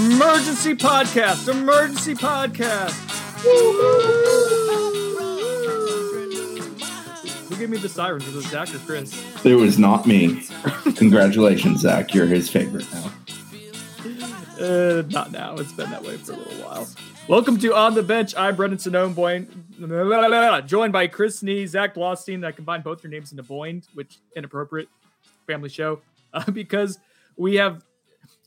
Emergency podcast. Emergency podcast. Who gave me the sirens? Was it Zach or Chris? It was not me. Congratulations, Zach. You're his favorite now. Uh, not now. It's been that way for a little while. Welcome to On the Bench. I'm Brendan Sonone Boyne, joined by Chris Nee, Zach Blostein. I combined both your names into Boyne, which inappropriate family show, uh, because we have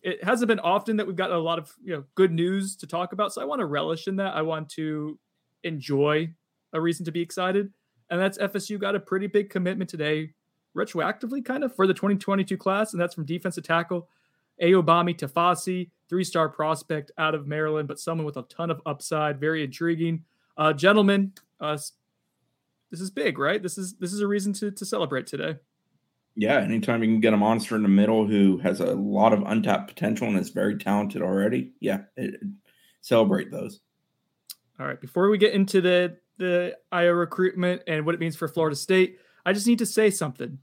it hasn't been often that we've got a lot of you know good news to talk about. So I want to relish in that. I want to enjoy a reason to be excited, and that's FSU got a pretty big commitment today, retroactively kind of for the 2022 class, and that's from defensive tackle Ayobami Tifase, three-star prospect out of Maryland, but someone with a ton of upside, very intriguing. Uh, gentlemen, uh, this is big, right? This is this is a reason to to celebrate today. Yeah, anytime you can get a monster in the middle who has a lot of untapped potential and is very talented already, yeah, it, celebrate those. All right, before we get into the the Iowa recruitment and what it means for Florida State, I just need to say something.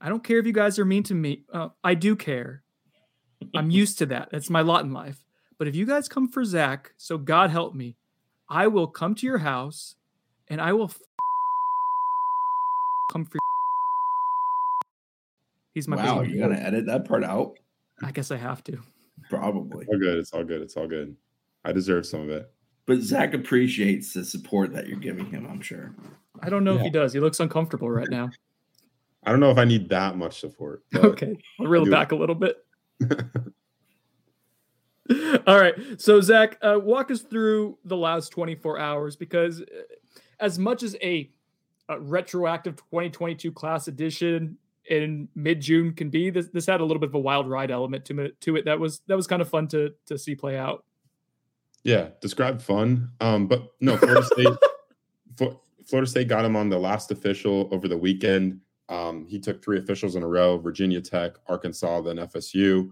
I don't care if you guys are mean to me. Uh, I do care. I'm used to that. That's my lot in life. But if you guys come for Zach, so God help me, I will come to your house and I will f- come for He's my wow. You're gonna edit that part out? I guess I have to. Probably. It's all good. It's all good. It's all good. I deserve some of it. But Zach appreciates the support that you're giving him. I'm sure. I don't know yeah. if he does. He looks uncomfortable right now. I don't know if I need that much support. Okay, I'll reel it back a little bit. All right. So, Zach, uh, walk us through the last 24 hours because, uh, as much as a, a retroactive 2022 class edition in mid June can be. This this had a little bit of a wild ride element to it. To it that was that was kind of fun to to see play out. Yeah, describe fun. Um, but no, Florida State. Florida State got him on the last official over the weekend. Um, he took three officials in a row: Virginia Tech, Arkansas, then FSU.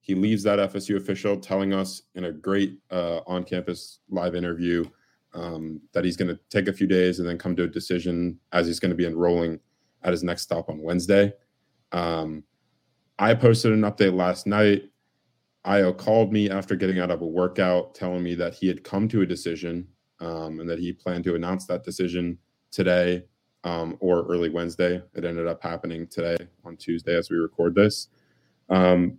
He leaves that FSU official telling us in a great uh, on-campus live interview um, that he's going to take a few days and then come to a decision as he's going to be enrolling at his next stop on Wednesday. Um, I posted an update last night. Ayo called me after getting out of a workout, telling me that he had come to a decision um, and that he planned to announce that decision today um, or early Wednesday. It ended up happening today on Tuesday as we record this. Um,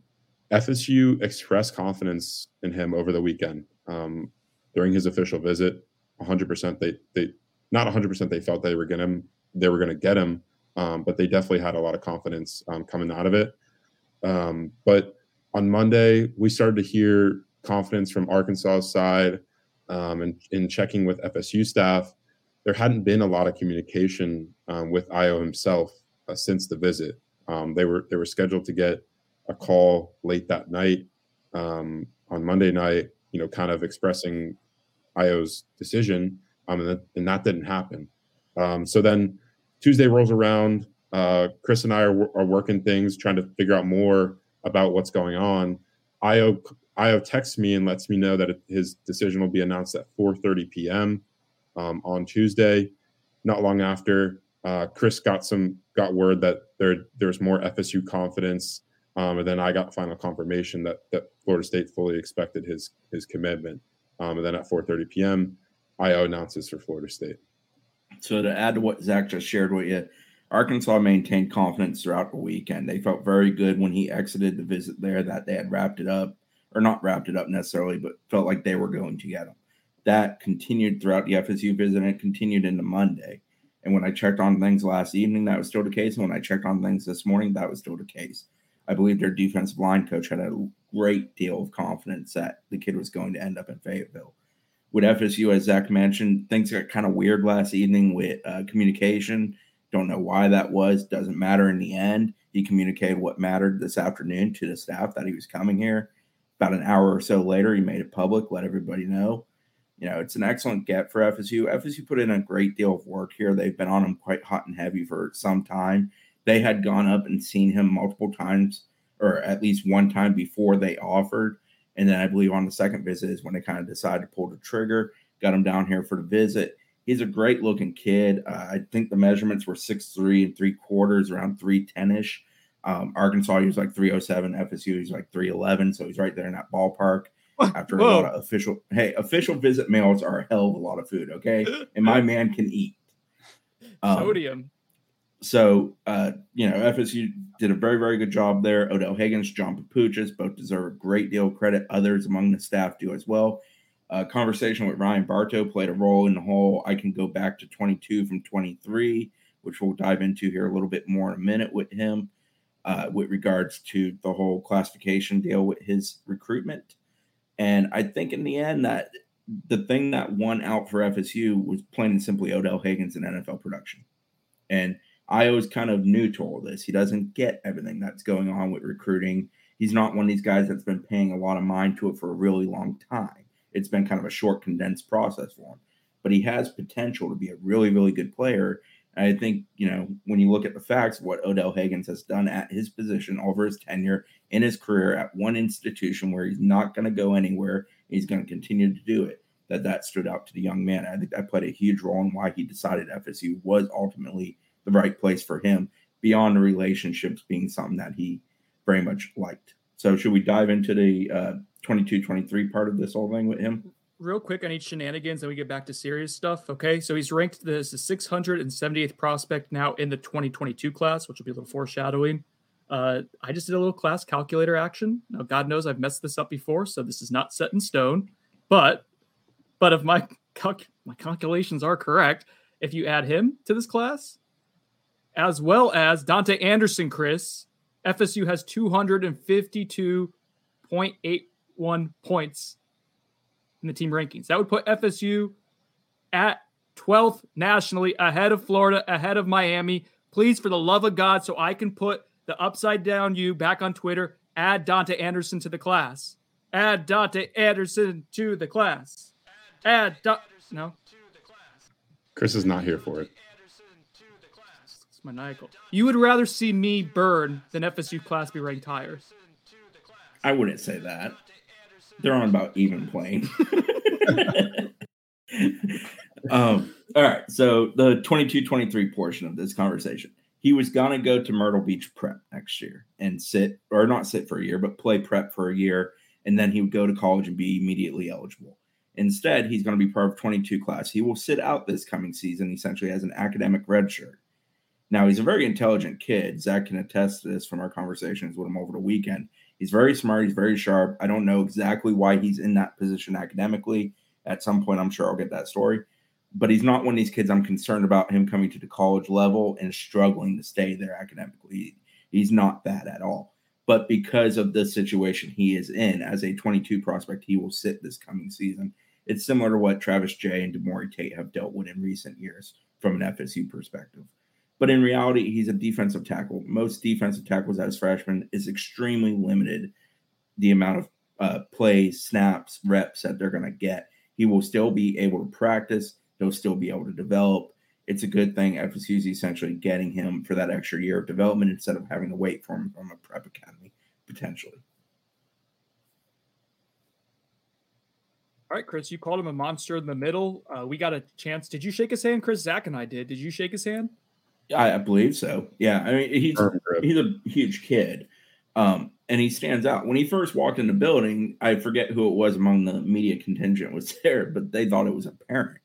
FSU expressed confidence in him over the weekend um, during his official visit. 100% they they not 100% they felt they were going to they were going to get him um, but they definitely had a lot of confidence um, coming out of it. Um, but on Monday, we started to hear confidence from Arkansas's side, um, and in checking with FSU staff, there hadn't been a lot of communication um, with Ayo himself uh, since the visit. Um, they were they were scheduled to get a call late that night on Monday night, you know, kind of expressing Ayo's decision, and that, and that didn't happen. so then Tuesday rolls around. Uh, Chris and I are, are working things, trying to figure out more about what's going on. Ayo Ayo texts me and lets me know that his decision will be announced at 4:30 p.m. Um, on Tuesday. Not long after, uh, Chris got some got word that there there's more FSU confidence, um, and then I got final confirmation that that Florida State fully expected his his commitment. Um, and then at 4:30 p.m., Ayo announces for Florida State. So to add to what Zach just shared with you, Arkansas maintained confidence throughout the weekend. They felt very good when he exited the visit there that they had wrapped it up, or not wrapped it up necessarily, but felt like they were going to get him. That continued throughout the FSU visit and it continued into Monday. And when I checked on things last evening, that was still the case. And when I checked on things this morning, that was still the case. I believe their defensive line coach had a great deal of confidence that the kid was going to end up in Fayetteville with FSU, as Zach mentioned, things got kind of weird last evening with uh, communication. Don't know why that was. Doesn't matter in the end. He communicated what mattered this afternoon to the staff that he was coming here. about an hour or so later, he made it public, let everybody know. You know, it's an excellent get for FSU. FSU put in a great deal of work here. They've been on him quite hot and heavy for some time. They had gone up and seen him multiple times, or at least one time before they offered. And then I believe on the second visit is when they kind of decided to pull the trigger, got him down here for the visit. He's a great looking kid. Uh, I think the measurements were six three and three quarters, around 310 ish. Um, Arkansas, he was like 307. FSU, he's like 311. So he's right there in that ballpark after Whoa. a lot of official hey official visit meals are a hell of a lot of food okay and my man can eat um, sodium so uh you know fsu did a very very good job there. Odell Haggins, john papuchis both deserve a great deal of credit. Others among the staff do as well. Uh, conversation with ryan bartow played a role in the whole i can go back to 22 from 23 which we'll dive into here a little bit more in a minute with him uh, with regards to the whole classification deal with his recruitment. And I think in the end that the thing that won out for FSU was plain and simply Odell Haggins and NFL production. And I was kind of new to all this. He doesn't get everything that's going on with recruiting. He's not one of these guys that's been paying a lot of mind to it for a really long time. It's been kind of a short, condensed process for him. But he has potential to be a really, really good player. I think, you know, when you look at the facts what Odell Haggins has done at his position over his tenure in his career at one institution where he's not going to go anywhere, he's going to continue to do it, that that stood out to the young man. I think that played a huge role in why he decided FSU was ultimately the right place for him, beyond relationships being something that he very much liked. So, should we dive into the uh, 22 23 part of this whole thing with him? real quick on each shenanigans, then we get back to serious stuff. Okay, so he's ranked as the 678th prospect now in the 2022 class, which will be a little foreshadowing. Uh, I just did a little class calculator action. Now, God knows I've messed this up before, so this is not set in stone. But, but if my calc- my calculations are correct, if you add him to this class, as well as Dante Anderson, Chris, FSU has 252.81 points in the team rankings. That would put FSU at 12th nationally, ahead of Florida, ahead of Miami. Please, for the love of God, so I can put the upside down you back on Twitter, add Dante Anderson to the class. Add Dante Anderson to the class. Add da- no. Chris is not here for it. Maniacal. You would rather see me burn than FSU class B ranked higher. I wouldn't say that they're on about even playing. um, all right. So the 22 23 portion of this conversation. He was to go to Myrtle Beach prep next year and sit, or not sit for a year, but play prep for a year. And then he would go to college and be immediately eligible. Instead, he's going to be part of 22 class. He will sit out this coming season essentially as an academic redshirt. Now, he's a very intelligent kid. Zach can attest to this from our conversations with him over the weekend. He's very smart. He's very sharp. I don't know exactly why he's in that position academically. At some point, I'm sure I'll get that story. But he's not one of these kids I'm concerned about him coming to the college level and struggling to stay there academically. He's not that at all. But because of the situation he is in as a 22 prospect, he will sit this coming season. It's similar to what Travis Jay and Demore Tate have dealt with in recent years from an FSU perspective. But in reality, he's a defensive tackle. Most defensive tackles as freshmen is extremely limited the amount of uh, plays, snaps, reps that they're going to get. He will still be able to practice. He'll still be able to develop. It's a good thing FSU is essentially getting him for that extra year of development instead of having to wait for him from a prep academy potentially. All right, Chris, you called him a monster in the middle. Uh, we got a chance. Did you shake his hand? Chris, Zach, and I did. Did you shake his hand? I, I believe so. Yeah, I mean he's he's a huge kid, um, and he stands out. When he first walked in the building, I forget who it was among the media contingent was there, but they thought it was a parent.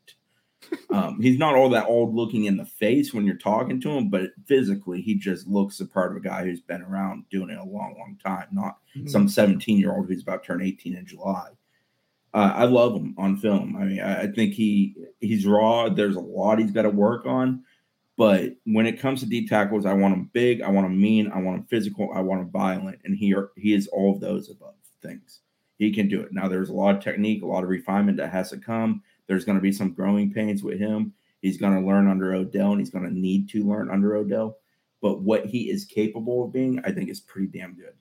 um, he's not all that old looking in the face when you're talking to him, but physically he just looks the part of a guy who's been around doing it a long, long time, not mm-hmm. some 17 year old who's about to turn 18 in July. Uh, I love him on film. I mean, I, I think he he's raw. There's a lot he's got to work on but when it comes to deep tackles, I want him big, I want him mean, I want him physical, I want him violent, and he he is all of those above things. He can do it. Now there's a lot of technique, a lot of refinement that has to come. There's going to be some growing pains with him. He's going to learn under Odell, and he's going to need to learn under Odell. But what he is capable of being, I think, is pretty damn good.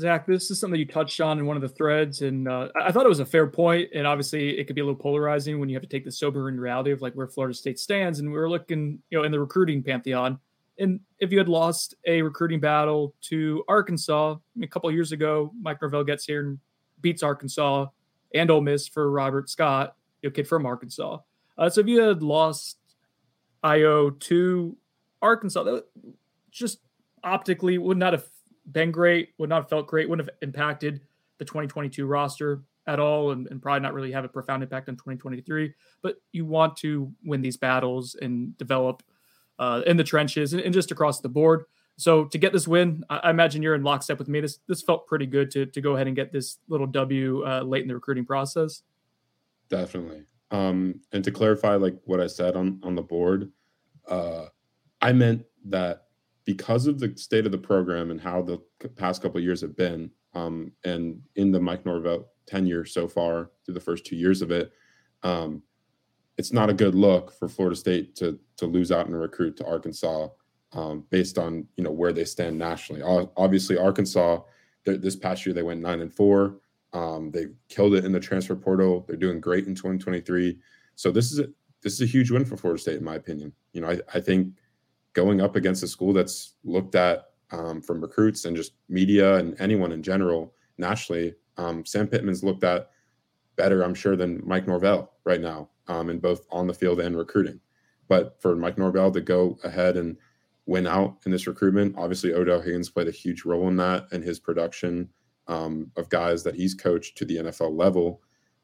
Zach, this is something you touched on in one of the threads, and uh, I thought it was a fair point. And obviously, it could be a little polarizing when you have to take the sobering reality of like where Florida State stands. And we are looking, you know, in the recruiting pantheon. And if you had lost a recruiting battle to Arkansas I mean, a couple years ago, Mike Norvell gets here and beats Arkansas and Ole Miss for Robert Scott, know, kid from Arkansas. Uh, so if you had lost Ayo to Arkansas, that just optically would not have been great, would not have felt great, wouldn't have impacted the 2022 roster at all, and, and, probably not really have a profound impact on 2023. But you want to win these battles and develop uh, in the trenches and, and, just across the board. So to get this win, I, I, imagine you're in lockstep with me. This this felt pretty good to to go ahead and get this little W uh, late in the recruiting process. Definitely. Um, and to clarify, like what I said on on the board, uh, I meant that because of the state of the program and how the past couple of years have been, um, and in the Mike Norvell tenure so far through the first two years of it, um, it's not a good look for Florida State to to lose out and recruit to Arkansas um, based on you know where they stand nationally. Obviously, Arkansas this past year they went nine and four. Um, they killed it in the transfer portal. They're doing great in 2023. So this is a, this is a huge win for Florida State, in my opinion. You know, I, I think going up against a school that's looked at um, from recruits and just media and anyone in general nationally. Um, Sam Pittman's looked at better, I'm sure, than Mike Norvell right now, um, in both on the field and recruiting. But for Mike Norvell to go ahead and win out in this recruitment, obviously Odell Haggins played a huge role in that and his production um, of guys that he's coached to the NFL level.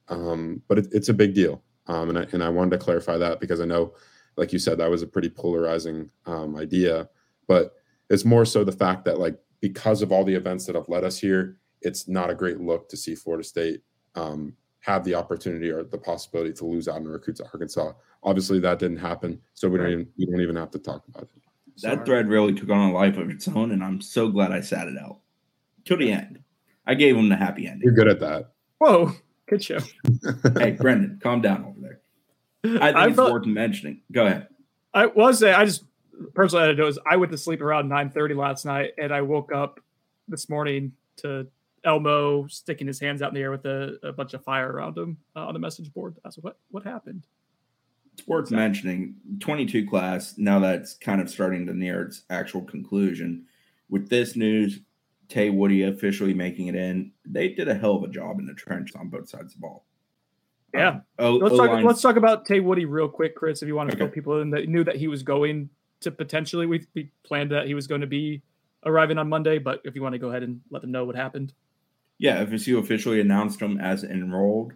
Um, but it, it's a big deal, um, and I and I wanted to clarify that because I know like you said, that was a pretty polarizing um, idea. But it's more so the fact that, like, because of all the events that have led us here, it's not a great look to see Florida State um, have the opportunity or the possibility to lose out in recruits at Arkansas. Obviously, that didn't happen, so we don't even we don't even have to talk about it. That thread really took on a life of its own, and I'm so glad I sat it out to the end. I gave him the happy ending. You're good at that. Whoa, good show. hey, Brendan, calm down over there. I think I it's felt, worth mentioning. Go ahead. I was say I just personally I was I went to sleep around nine thirty last night, and I woke up this morning to Elmo sticking his hands out in the air with a, a bunch of fire around him uh, on the message board. I said, "What? What happened?" It's worth mentioning. Twenty two class now that's kind of starting to near its actual conclusion. With this news, Tay Woody officially making it in. They did a hell of a job in the trench on both sides of the ball. Yeah. Um, o- let's talk. Let's talk about Tay Woody real quick, Chris. If you want to okay. fill people in that knew that he was going to potentially, we, we planned that he was going to be arriving on Monday. But if you want to go ahead and let them know what happened. Yeah, FSU officially announced him as enrolled.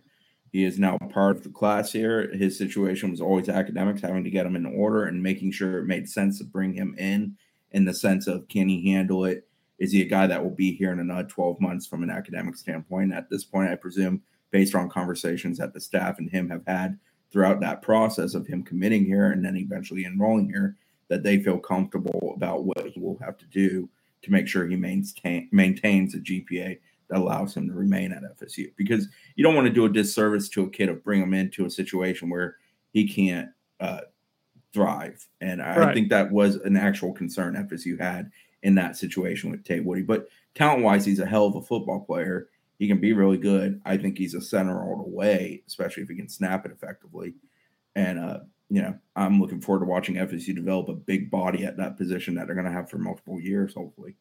He is now part of the class here. His situation was always academics, having to get him in order and making sure it made sense to bring him in, in the sense of can he handle it? Is he a guy that will be here in another 12 months from an academic standpoint? At this point, I presume based on conversations that the staff and him have had throughout that process of him committing here and then eventually enrolling here, that they feel comfortable about what he will have to do to make sure he maintain, maintains a GPA that allows him to remain at FSU. Because you don't want to do a disservice to a kid of bring him into a situation where he can't uh, thrive. And I right. think that was an actual concern FSU had in that situation with Tate Woody. But talent wise, he's a hell of a football player. He can be really good. I think he's a center all the way, especially if he can snap it effectively. And uh, you know, I'm looking forward to watching FSU develop a big body at that position that they're going to have for multiple years, hopefully.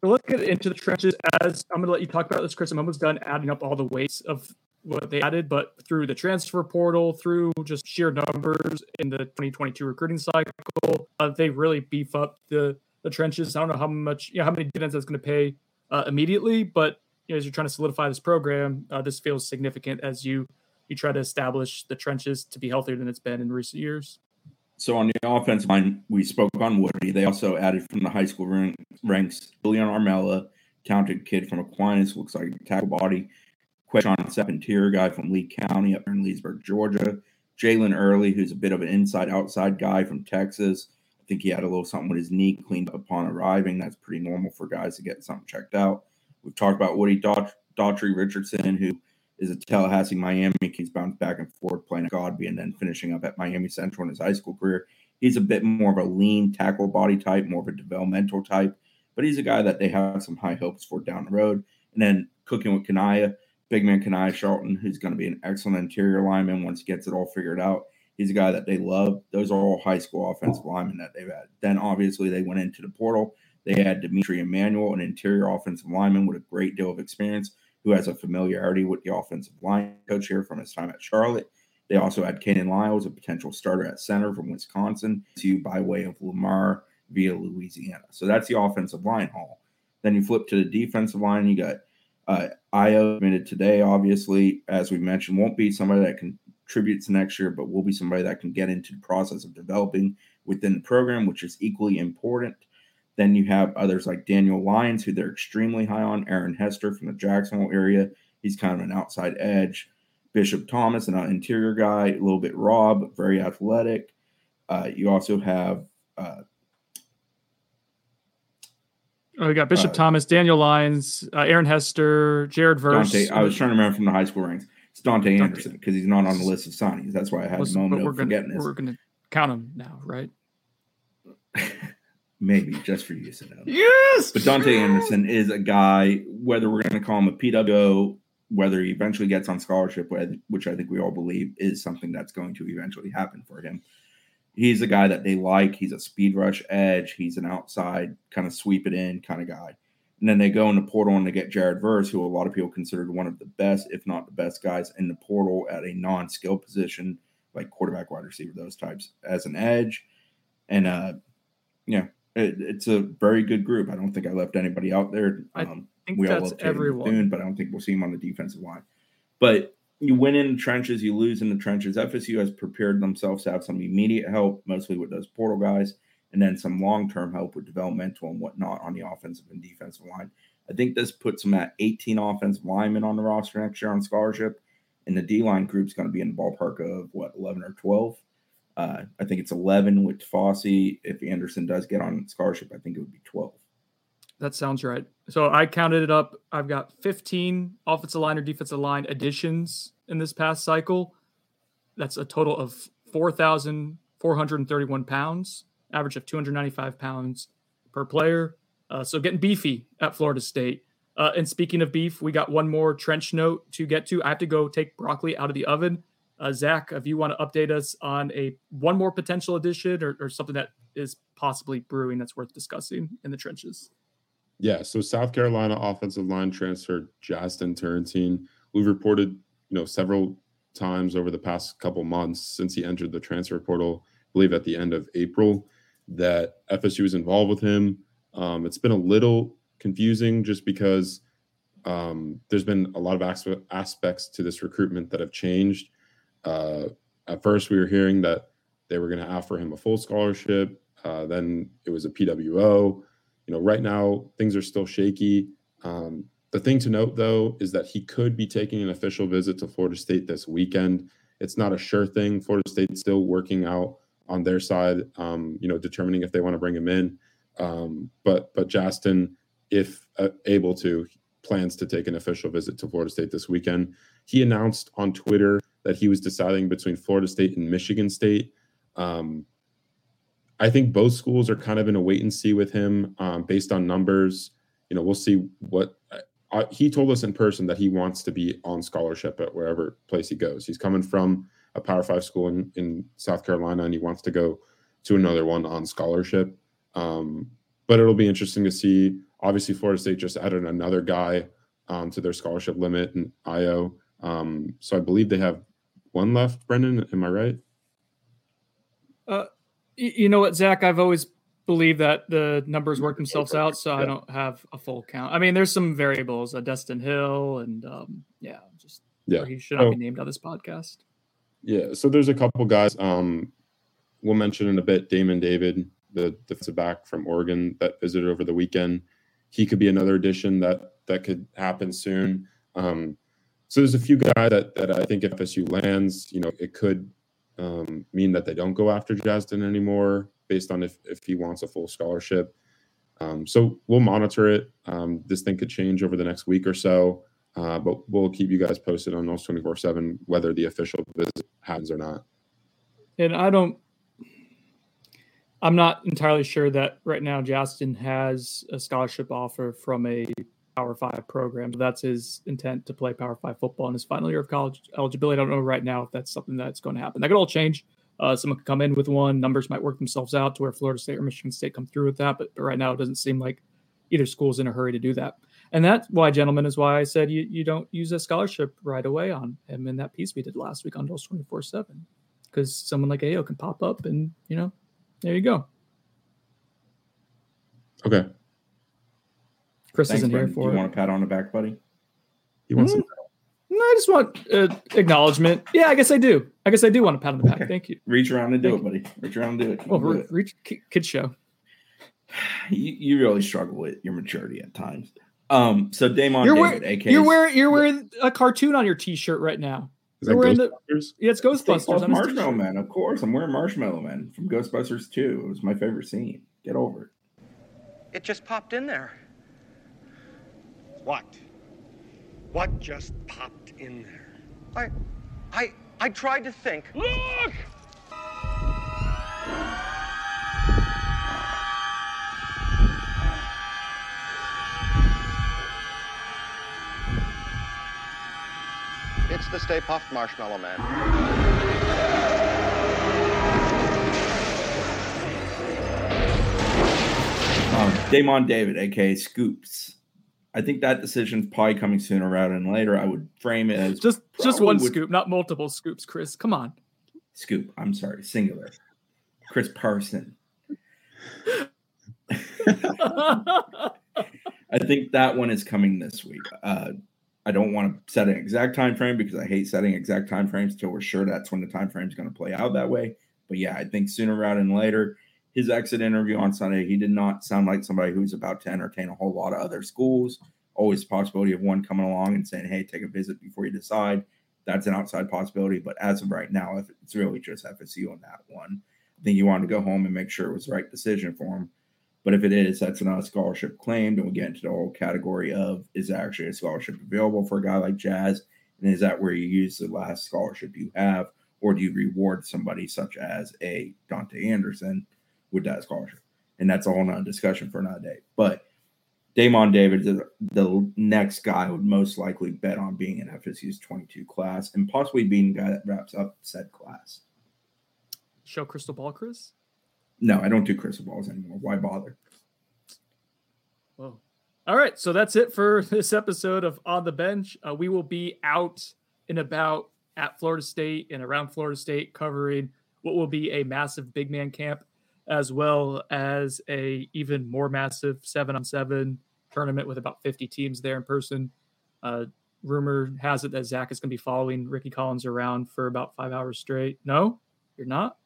So let's get into the trenches. As I'm going to let you talk about this, Chris. I'm almost done adding up all the weights of what they added, but through the transfer portal, through just sheer numbers in the 2022 recruiting cycle, uh, they really beef up the the trenches. I don't know how much, you know, how many dividends that's going to pay uh, immediately, but you know, as you're trying to solidify this program, uh, this feels significant as you you try to establish the trenches to be healthier than it's been in recent years. So on the offensive line, we spoke on Woody. They also added from the high school ranks Julian Armella, talented kid from Aquinas, looks like a tackle body. Question interior guy from Lee County up in Leesburg, Georgia. Jalen Early, who's a bit of an inside outside guy from Texas. I think he had a little something with his knee cleaned up upon arriving. That's pretty normal for guys to get something checked out. We've talked about Woody Daughtry, Daughtry Richardson, who is a Tallahassee Miami. He's bounced back and forth playing at Godby and then finishing up at Miami Central in his high school career. He's a bit more of a lean tackle body type, more of a developmental type, but he's a guy that they have some high hopes for down the road. And then cooking with Kanaya, big man Kanaya Charlton, who's going to be an excellent interior lineman once he gets it all figured out. He's a guy that they love. Those are all high school offensive linemen that they've had. Then obviously they went into the portal. They had D'Mitri Emmanuel, an interior offensive lineman with a great deal of experience, who has a familiarity with the offensive line coach here from his time at Charlotte. They also had Kayden Lyles, a potential starter at center from Wisconsin, to by way of Lamar via Louisiana. So that's the offensive line haul. Then you flip to the defensive line. You got uh, Ayo admitted today, obviously, as we mentioned, won't be somebody that contributes next year, but will be somebody that can get into the process of developing within the program, which is equally important. Then you have others like Daniel Lyons, who they're extremely high on, Aaron Hester from the Jacksonville area. He's kind of an outside edge. Bishop Thomas, an interior guy, a little bit raw, but very athletic. Uh, you also have uh, Oh, we got Bishop uh, Thomas, Daniel Lyons, uh, Aaron Hester, Jared Verse. Dante, I was trying to remember from the high school ranks. It's Dante, Dante. Anderson because he's not on the list of signings. That's why I had a moment of forgetting this. We're going to count him now, right? Maybe just for you to know. Yes. But Dante Anderson is a guy, whether we're going to call him a PWO, whether he eventually gets on scholarship, which I think we all believe is something that's going to eventually happen for him he's a guy that they like. He's a speed rush edge. He's an outside kind of sweep it in kind of guy. And then they go in the portal and they get Jared Verse, who a lot of people considered one of the best, if not the best guys in the portal at a non-skill position, like quarterback, wide receiver, those types as an edge. And uh, yeah, it, it's a very good group. I don't think I left anybody out there. Um, I think we that's all love everyone, Bethune, but I don't think we'll see him on the defensive line. But you win in the trenches, you lose in the trenches. FSU has prepared themselves to have some immediate help, mostly with those portal guys, and then some long term help with developmental and whatnot on the offensive and defensive line. I think this puts them at 18 offensive linemen on the roster next year on scholarship. And the D line group's going to be in the ballpark of what, 11 or 12? Uh, I think it's 11 with Fossey. If Anderson does get on scholarship, I think it would be 12. That sounds right. So I counted it up. I've got 15 offensive line or defensive line additions in this past cycle. That's a total of 4,431 pounds, average of 295 pounds per player. Uh, so getting beefy at Florida State. Uh, and speaking of beef, we got one more trench note to get to. I have to go take broccoli out of the oven. Uh, Zach, if you want to update us on a one more potential addition or, or something that is possibly brewing that's worth discussing in the trenches. Yeah, so South Carolina offensive line transfer Justin Turrentine. We've reported, you know, several times over the past couple months since he entered the transfer portal. I believe at the end of April that FSU was involved with him. Um, it's been a little confusing just because um, there's been a lot of aspects to this recruitment that have changed. Uh, at first, we were hearing that they were going to offer him a full scholarship. Uh, then it was a PWO you know, right now things are still shaky. Um, the thing to note, though, is that he could be taking an official visit to Florida State this weekend. It's not a sure thing. Florida State's still working out on their side, um, you know, determining if they want to bring him in. Um, but but Justin, if uh, able to, plans to take an official visit to Florida State this weekend. He announced on Twitter that he was deciding between Florida State and Michigan State. Um, I think both schools are kind of in a wait and see with him um, based on numbers. You know, we'll see what uh, he told us in person that he wants to be on scholarship at wherever place he goes. He's coming from a Power Five school in, in South Carolina and he wants to go to another one on scholarship. Um, but it'll be interesting to see. Obviously, Florida State just added another guy um, to their scholarship limit in Ayo. Um, so I believe they have one left. Brendan, am I right? Uh, you know what, Zach? I've always believed that the numbers work themselves out, so I don't have a full count. I mean, there's some variables, uh, Destin Hill, and um, yeah, just yeah, he should not oh. be named on this podcast. Yeah, so there's a couple guys. Um, we'll mention in a bit. Damon David, the defensive back from Oregon that visited over the weekend. He could be another addition that that could happen soon. Um, so there's a few guys that that I think if FSU lands, you know, it could um, mean that they don't go after Justin anymore based on if, if he wants a full scholarship. Um, so we'll monitor it. Um, this thing could change over the next week or so, uh, but we'll keep you guys posted on Noles 24 7 whether the official visit happens or not. And I don't, I'm not entirely sure that right now Justin has a scholarship offer from a Power Five program. That's his intent to play Power Five football in his final year of college eligibility. I don't know right now if that's something that's going to happen. That could all change. Uh, someone could come in with one. Numbers might work themselves out to where Florida State or Michigan State come through with that. But, but right now, it doesn't seem like either school's in a hurry to do that. And that's why, gentlemen, is why I said you, you don't use a scholarship right away on him in that piece we did last week on Noles 24 7. Because someone like Ayo can pop up and, you know, there you go. Okay. Chris Thanks, isn't here Brendan. for You it. want a pat on the back, buddy? He wants Mm. some No, I just want uh, acknowledgement. Yeah, I guess I do. I guess I do want a pat on the back. Okay. Thank you. Reach around and do Thank it, buddy. Reach around and do it. You Well, can do re- it. reach kid show. You, you really struggle with your maturity at times. Um, so Damon You're David, wearing, aka you're wearing you're wearing a cartoon on your T-shirt right now. Is that You're wearing the- Yeah, it's Ghostbusters. on his Marshmallow. Man, of course. I'm wearing Marshmallow Man from Ghostbusters 2. It was my favorite scene. Get over it. It just popped in there. What? What just popped in there? I, I, I tried to think. Look! It's the Stay Puft Marshmallow Man. Um, Damon David, aka Scoops. I think that decision's probably coming sooner rather than later. I would frame it as Just just one would- scoop, not multiple scoops. Chris, come on. Scoop. I'm sorry, singular. Chris Parson. I think that one is coming this week. Uh, I don't want to set an exact time frame because I hate setting exact time frames until we're sure that's when the time frame is going to play out that way. But yeah, I think sooner rather than later. His exit interview on Sunday, he did not sound like somebody who's about to entertain a whole lot of other schools. Always the possibility of one coming along and saying, "Hey, take a visit before you decide." That's an outside possibility. But as of right now, if it's really just FSU on that one. I think you wanted to go home and make sure it was the right decision for him. But if it is, that's not a scholarship claimed, and we get into the whole category of is there actually a scholarship available for a guy like Jazz, and is that where you use the last scholarship you have, or do you reward somebody such as a Dante Anderson with that scholarship? And that's a whole nother discussion for another day. But Damon David is the next guy I would most likely bet on being in FSU's 22 class and possibly being the guy that wraps up said class. Show crystal ball, Chris. No, I don't do crystal balls anymore. Why bother? Whoa. All right, so that's it for this episode of On the Bench. Uh, we will be out and about at Florida State and around Florida State covering what will be a massive big man camp as well as a even more massive 7 on 7 tournament with about 50 teams there in person. Uh, rumor has it that Zach is going to be following Ricky Collins around for about 5 hours straight. No? You're not?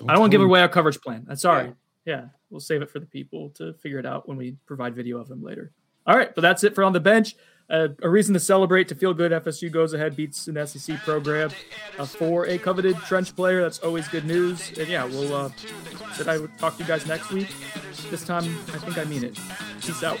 I don't want to give away our coverage plan. I'm sorry. Yeah. we'll save it for the people to figure it out when we provide video of him later. All right, but that's it for on the bench. Uh, a reason to celebrate to feel good. FSU goes ahead, beats an SEC program uh, for a coveted trench player. That's always good news. And yeah, we'll uh, said I would talk to you guys next week. This time, I think I mean it. Peace out.